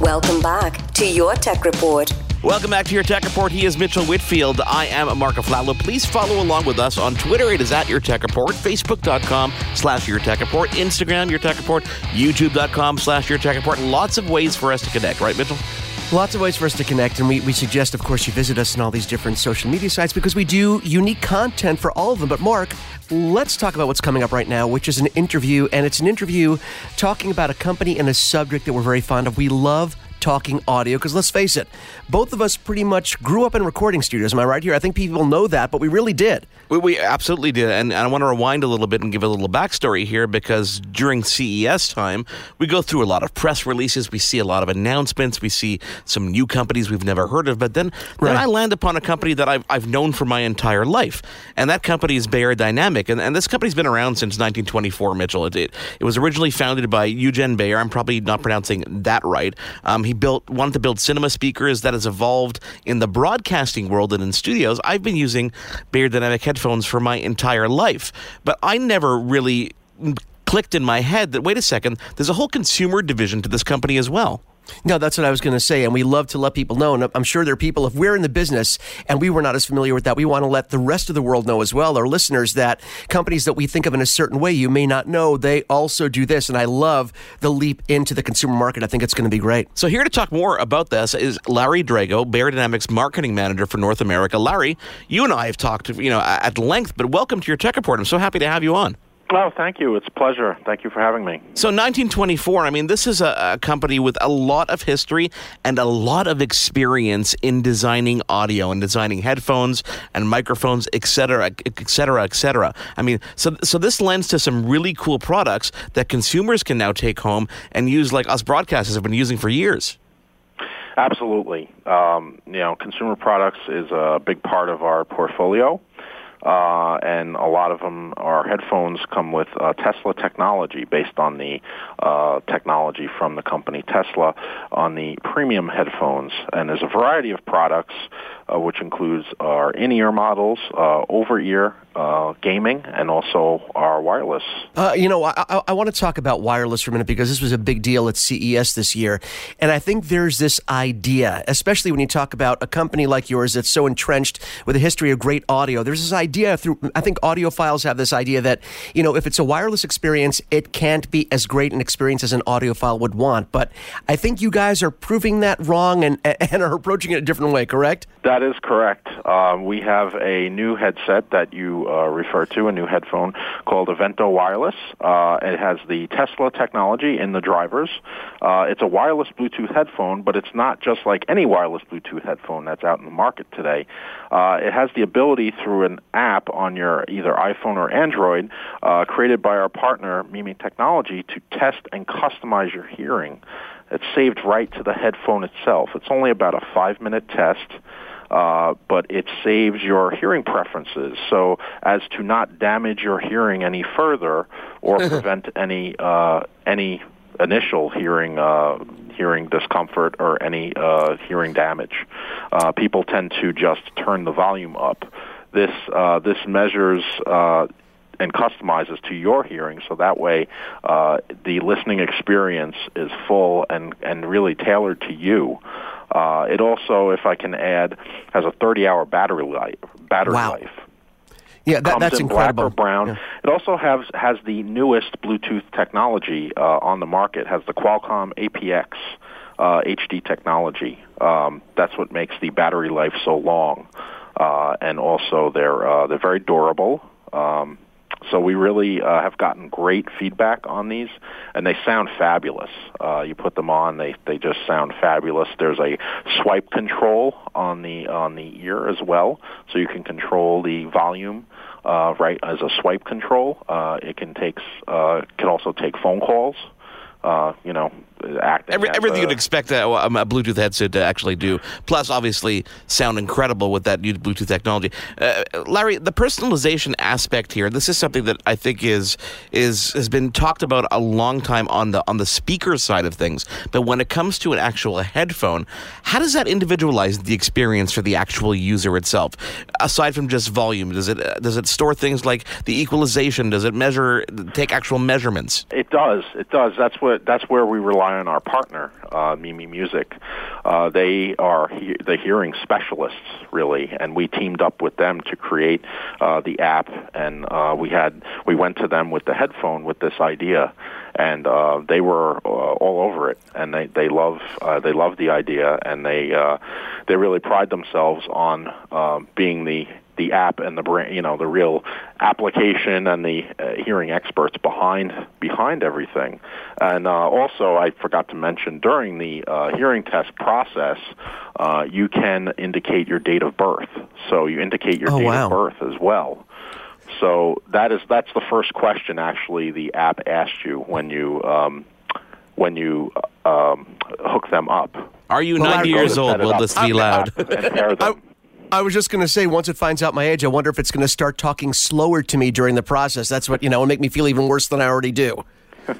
Welcome back to your Tech Report. Welcome back to your Tech Report. He is Mitchell Whitfield. I am Marco Flatlow. Please follow along with us on Twitter. It is at Your Tech Report. Facebook.com slash Your Tech Report. Instagram, Your Tech Report. YouTube.com slash Your Tech Report. Lots of ways for us to connect, right, Mitchell? Lots of ways for us to connect, and we, we suggest, of course, you visit us on all these different social media sites because we do unique content for all of them. But, Mark, let's talk about what's coming up right now, which is an interview, and it's an interview talking about a company and a subject that we're very fond of. We love talking audio because let's face it, both of us pretty much grew up in recording studios. Am I right here? I think people know that, but we really did. We, we absolutely did. And I want to rewind a little bit and give a little backstory here because during CES time, we go through a lot of press releases. We see a lot of announcements. We see some new companies we've never heard of. But then, right. then I land upon a company that I've, I've known for my entire life. And that company is Beyerdynamic. And, and this company's been around since 1924, Mitchell. It, it, it was originally founded by Eugen Beyer. I'm probably not pronouncing that right. Um, he built wanted to build cinema speakers that has evolved in the broadcasting world and in studios. I've been using Beyerdynamic headphones for my entire life, but I never really clicked in my head that wait a second, there's a whole consumer division to this company as well. No, that's what I was going to say. And we love to let people know. And I'm sure there are people, if we're in the business and we were not as familiar with that, we want to let the rest of the world know as well, our listeners, that companies that we think of in a certain way, you may not know, they also do this. And I love the leap into the consumer market. I think it's going to be great. So, here to talk more about this is Larry Drago, Beyerdynamics marketing manager for North America. Larry, you and I have talked, you know, at length, but welcome to your tech report. I'm so happy to have you on. Oh, thank you. It's a pleasure. Thank you for having me. So, 1924, I mean, this is a, a, company with a lot of history and a lot of experience in designing audio and designing headphones and microphones, et cetera, et cetera, et cetera. I mean, so, so this lends to some really cool products that consumers can now take home and use, like us broadcasters have been using for years. Absolutely. Um, you know, consumer products is a big part of our portfolio uh, and a lot of them, our headphones come with uh, Tesla technology based on the uh, technology from the company Tesla on the premium headphones. And there's a variety of products, uh, which includes our in-ear models, uh, over-ear, uh, gaming and also our wireless. Uh, you know, I, I, I, want to talk about wireless for a minute because this was a big deal at CES this year. And I think there's this idea, especially when you talk about a company like yours that's so entrenched with a history of great audio. There's this idea through, I think audiophiles have this idea that, you know, if it's a wireless experience, it can't be as great an experience as an audiophile would want. But I think you guys are proving that wrong and, and are approaching it a different way, correct? That is correct. Um, we have a new headset that you uh, refer to, a new headphone called Aventho Wireless. Uh, it has the Tesla technology in the drivers. Uh, it's a wireless Bluetooth headphone, but it's not just like any wireless Bluetooth headphone that's out in the market today. Uh, it has the ability through an app on your either iPhone or Android, uh, created by our partner Mimi Technology, to test and customize your hearing. It's saved right to the headphone itself. It's only about a five-minute test. Uh, but it saves your hearing preferences so as to not damage your hearing any further or prevent any uh, any initial hearing uh, hearing discomfort or any uh, hearing damage. Uh, people tend to just turn the volume up. This uh, this measures. Uh, and customizes to your hearing so that way uh, the listening experience is full and, and really tailored to you. Uh, it also, if I can add, has a 30-hour battery life. Battery wow. life. Yeah, that, that's in incredible. Black or brown. Yeah. It also has has the newest Bluetooth technology uh, on the market. It has the Qualcomm aptX uh, HD technology. Um, that's what makes the battery life so long, uh, and also they're uh, they're very durable. Um, so we really uh, have gotten great feedback on these, and they sound fabulous. Uh, you put them on, they they just sound fabulous. There's a swipe control on the on the ear as well, so you can control the volume. Uh, right as a swipe control, uh, it can take uh, can also take phone calls. Uh, you know, acting. Every, everything you'd expect a, a Bluetooth headset to actually do. Plus, obviously, sound incredible with that new Bluetooth technology. Uh, Larry, the personalization aspect here. This is something that I think is is has been talked about a long time on the on the speaker side of things. But when it comes to an actual headphone, how does that individualize the experience for the actual user itself? Aside from just volume, does it does it store things like the equalization? Does it measure take actual measurements? It does. It does. That's what. That's where we rely on our partner, uh, Mimi Music. Uh, they are he- the hearing specialists, really, and we teamed up with them to create uh, the app. And uh, we had we went to them with the headphone with this idea, and uh, they were uh, all over it. And they they love uh, they love the idea, and they uh, they really pride themselves on uh, being the the app and the brain, you know, the real application and the uh, hearing experts behind behind everything. And uh, also, I forgot to mention during the uh, hearing test process, uh, you can indicate your date of birth. So you indicate your Oh, date wow. of birth as well. So that is that's the first question actually the app asked you when you um, when you um, hook them up. Are you Well, 90 years old? set it Will this be loud? and pair them. I was just going to say, once it finds out my age, I wonder if it's going to start talking slower to me during the process. That's what you know, and make me feel even worse than I already do.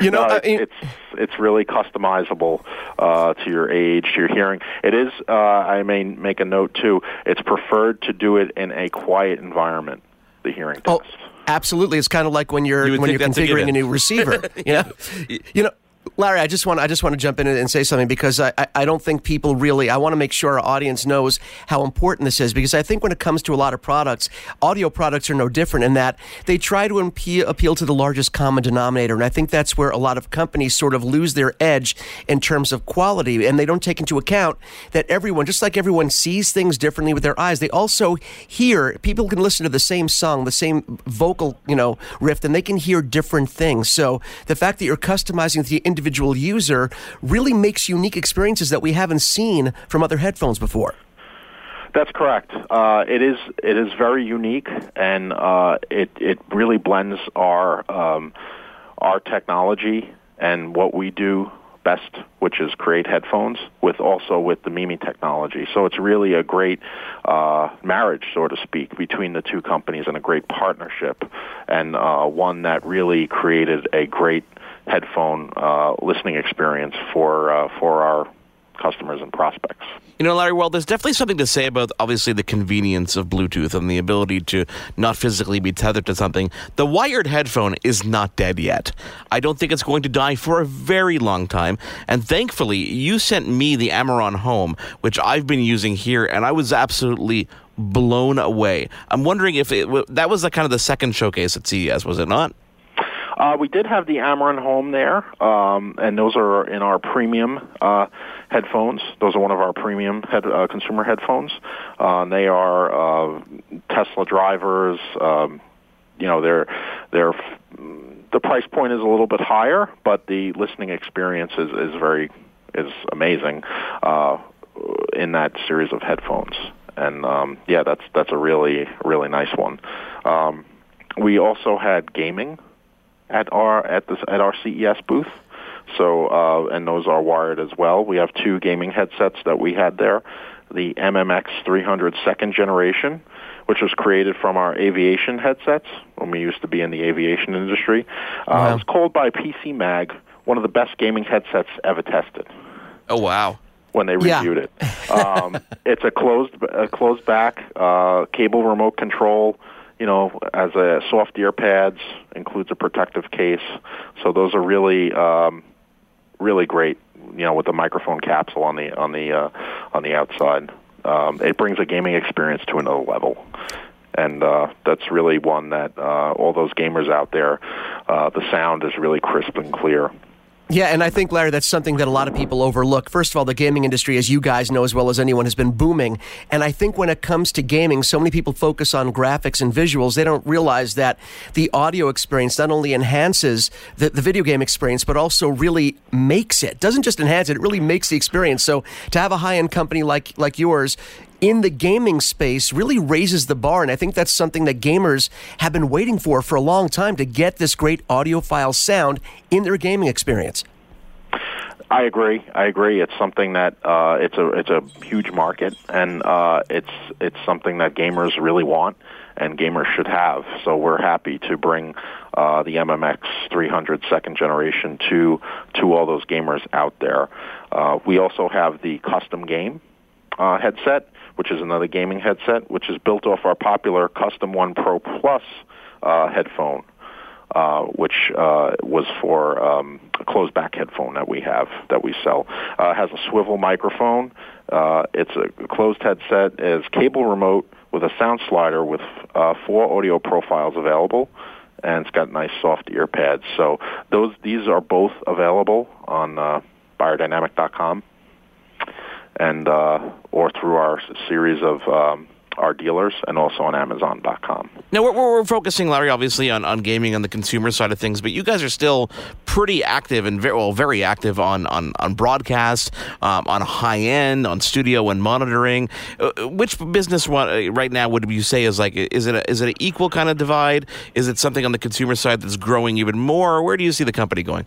You know, No, I mean- it's it's really customizable uh, to your age, to your hearing. It is. Uh, I may make a note too. It's preferred to do it in a quiet environment. The hearing test. Oh, absolutely. It's kind of like when you're You when you're that's a configuring a new receiver. You know, you know. Larry, I just want I just want to jump in and say something because I, I, don't think people really I want to make sure our audience knows how important this is because I think when it comes to a lot of products, audio products are no different in that they try to appeal, appeal to the largest common denominator, and I think that's where a lot of companies sort of lose their edge in terms of quality, and they don't take into account that everyone, just like everyone sees things differently with their eyes, they also hear. People can listen to the same song, the same vocal, you know, riff, and they can hear different things. So the fact that you're customizing to the individual user really makes unique experiences that we haven't seen from other headphones before. That's correct. Uh, it is it is very unique, and uh, it it really blends our um, our technology and what we do best, which is create headphones, with also with the Mimi technology. So it's really a great uh, marriage, so to speak, between the two companies, and a great partnership, and uh, one that really created a great headphone uh, listening experience for uh, for our customers and prospects. You know, Larry, well, there's definitely something to say about obviously the convenience of Bluetooth and the ability to not physically be tethered to something. The wired headphone is not dead yet. I don't think it's going to die for a very long time. And thankfully, you sent me the Amiron Home, which I've been using here, and I was absolutely blown away. I'm wondering if it, that was the kind of the second showcase at CES, was it not? Uh, we did have the Amiron Home there, um, and those are in our premium uh, headphones. Those are one of our premium head, uh, consumer headphones. Uh, they are uh, Tesla drivers. Um, you know, they're they're the price point is a little bit higher, but the listening experience is, is very is amazing uh, in that series of headphones. And um, yeah, that's that's a really really nice one. Um, we also had gaming at our at this at our CES booth. So uh, and those are wired as well. We have two gaming headsets that we had there, the MMX 300 second generation, which was created from our aviation headsets when we used to be in the aviation industry. Uh, It was called by PC Mag one of the best gaming headsets ever tested Oh, wow. when they Yeah. reviewed it. Um, it's a closed a closed back uh, cable remote control. You know, as a soft ear pads includes a protective case. So those are really um, really great. You know, with the microphone capsule on the on the uh, on the outside, um, it brings a gaming experience to another level. And uh, that's really one that uh, all those gamers out there, uh, the sound is really crisp and clear. Yeah, and I think, Larry, that's something that a lot of people overlook. First of all, the gaming industry, as you guys know as well as anyone, has been booming. And I think when it comes to gaming, so many people focus on graphics and visuals. They don't realize that the audio experience not only enhances the, the video game experience, but also really makes it. Doesn't just enhance it, it really makes the experience. So to have a high end company like, like yours, in the gaming space really raises the bar. And I think that's something that gamers have been waiting for for a long time to get this great audiophile sound in their gaming experience. I agree. I agree. It's something that uh, it's a it's a huge market, and uh, it's it's something that gamers really want, and gamers should have. So we're happy to bring uh, the MMX 300 second generation to to all those gamers out there. Uh, we also have the custom game uh, headset, which is another gaming headset, which is built off our popular Custom One Pro Plus uh, headphone. Uh, which uh, was for um, a closed back headphone that we have that we sell. Uh, has a swivel microphone. Uh, it's a closed headset. Is cable remote with a sound slider with uh, four audio profiles available, and it's got nice soft ear pads. So those these are both available on uh, Beyerdynamic.com and uh, or through our series of um, our dealers and also on Amazon.com. Now we're, we're focusing, Larry, obviously on, on gaming on the consumer side of things, but you guys are still pretty active and very well, very active on on on broadcast, um, on high end, on studio and monitoring. Uh, which business uh, right now would you say is like is it a, is it an equal kind of divide? Is it something on the consumer side that's growing even more? Or where do you see the company going?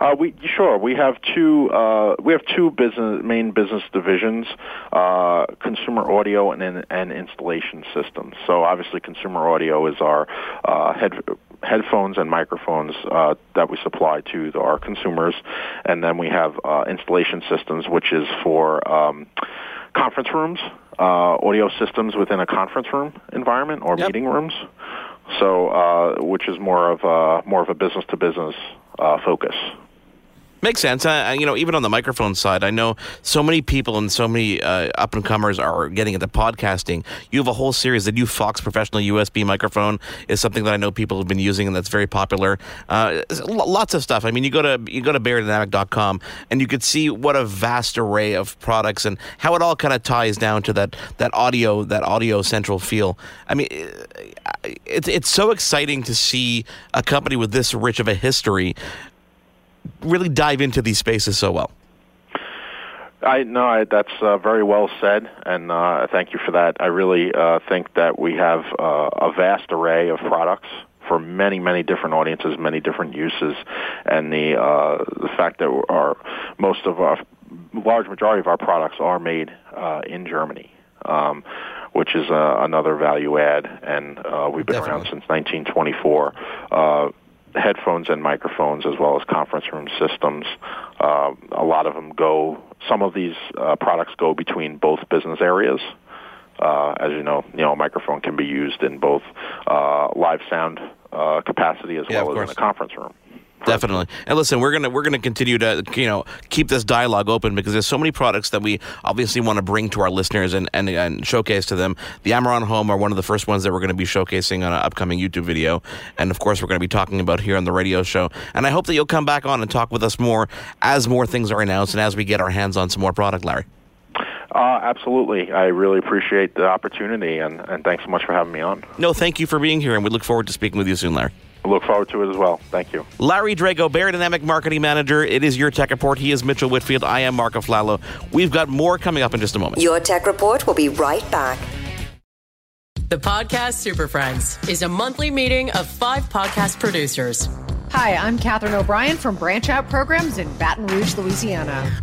Uh, we sure we have two uh, we have two business main business divisions: uh, consumer audio and and installation systems. So obviously, consumer audio is our uh, head headphones and microphones uh, that we supply to the, our consumers, and then we have uh, installation systems, which is for um, conference rooms, uh, audio systems within a conference room environment or yep. meeting rooms. So, uh, which is more of a, more of a business to business focus. Makes sense. Uh, you know, even on the microphone side, I know so many people and so many uh, up and comers are getting into podcasting. You have a whole series. The new Fox Professional USB microphone is something that I know people have been using and that's very popular. Uh, lots of stuff. I mean, you go to you go to beyerdynamic.com and you could see what a vast array of products and how it all kind of ties down to that that audio that audio central feel. I mean, it's it's so exciting to see a company with this rich of a history really dive into these spaces so well? I no, I, that's uh, very well said, and uh, thank you for that. I really uh, think that we have uh, a vast array of products for many, many different audiences, many different uses, and the uh, the fact that our most of our large majority of our products are made uh, in Germany. Um, which is uh, another value add, and uh, we've been Definitely. around since 1924. Headphones and microphones as well as conference room systems. Uh, a lot of them go. Some of these uh, products go between both business areas. Uh, as you know, you know, a microphone can be used in both uh, live sound uh, capacity as yeah, well as in a conference room. Definitely. And listen, we're gonna we're gonna continue to you know keep this dialogue open because there's so many products that we obviously want to bring to our listeners and, and, and showcase to them. The Amiron Home are one of the first ones that we're going to be showcasing on an upcoming YouTube video, and of course we're going to be talking about here on the radio show. And I hope that you'll come back on and talk with us more as more things are announced and as we get our hands on some more product, Larry. Uh, absolutely. I really appreciate the opportunity, and, and thanks so much for having me on. No, thank you for being here, and we look forward to speaking with you soon, Larry. Look forward to it as well. Thank you. Larry Drago, Beyerdynamic Marketing Manager. It is your Tech Report. He is Mitchell Whitfield. I am Marco Flallow. We've got more coming up in just a moment. Your Tech Report will be right back. The Podcast Super Friends is a monthly meeting of five podcast producers. Hi, I'm Katherine O'Brien from Branch Out Programs in Baton Rouge, Louisiana.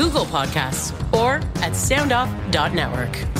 Google Podcasts, or at soundoff.network.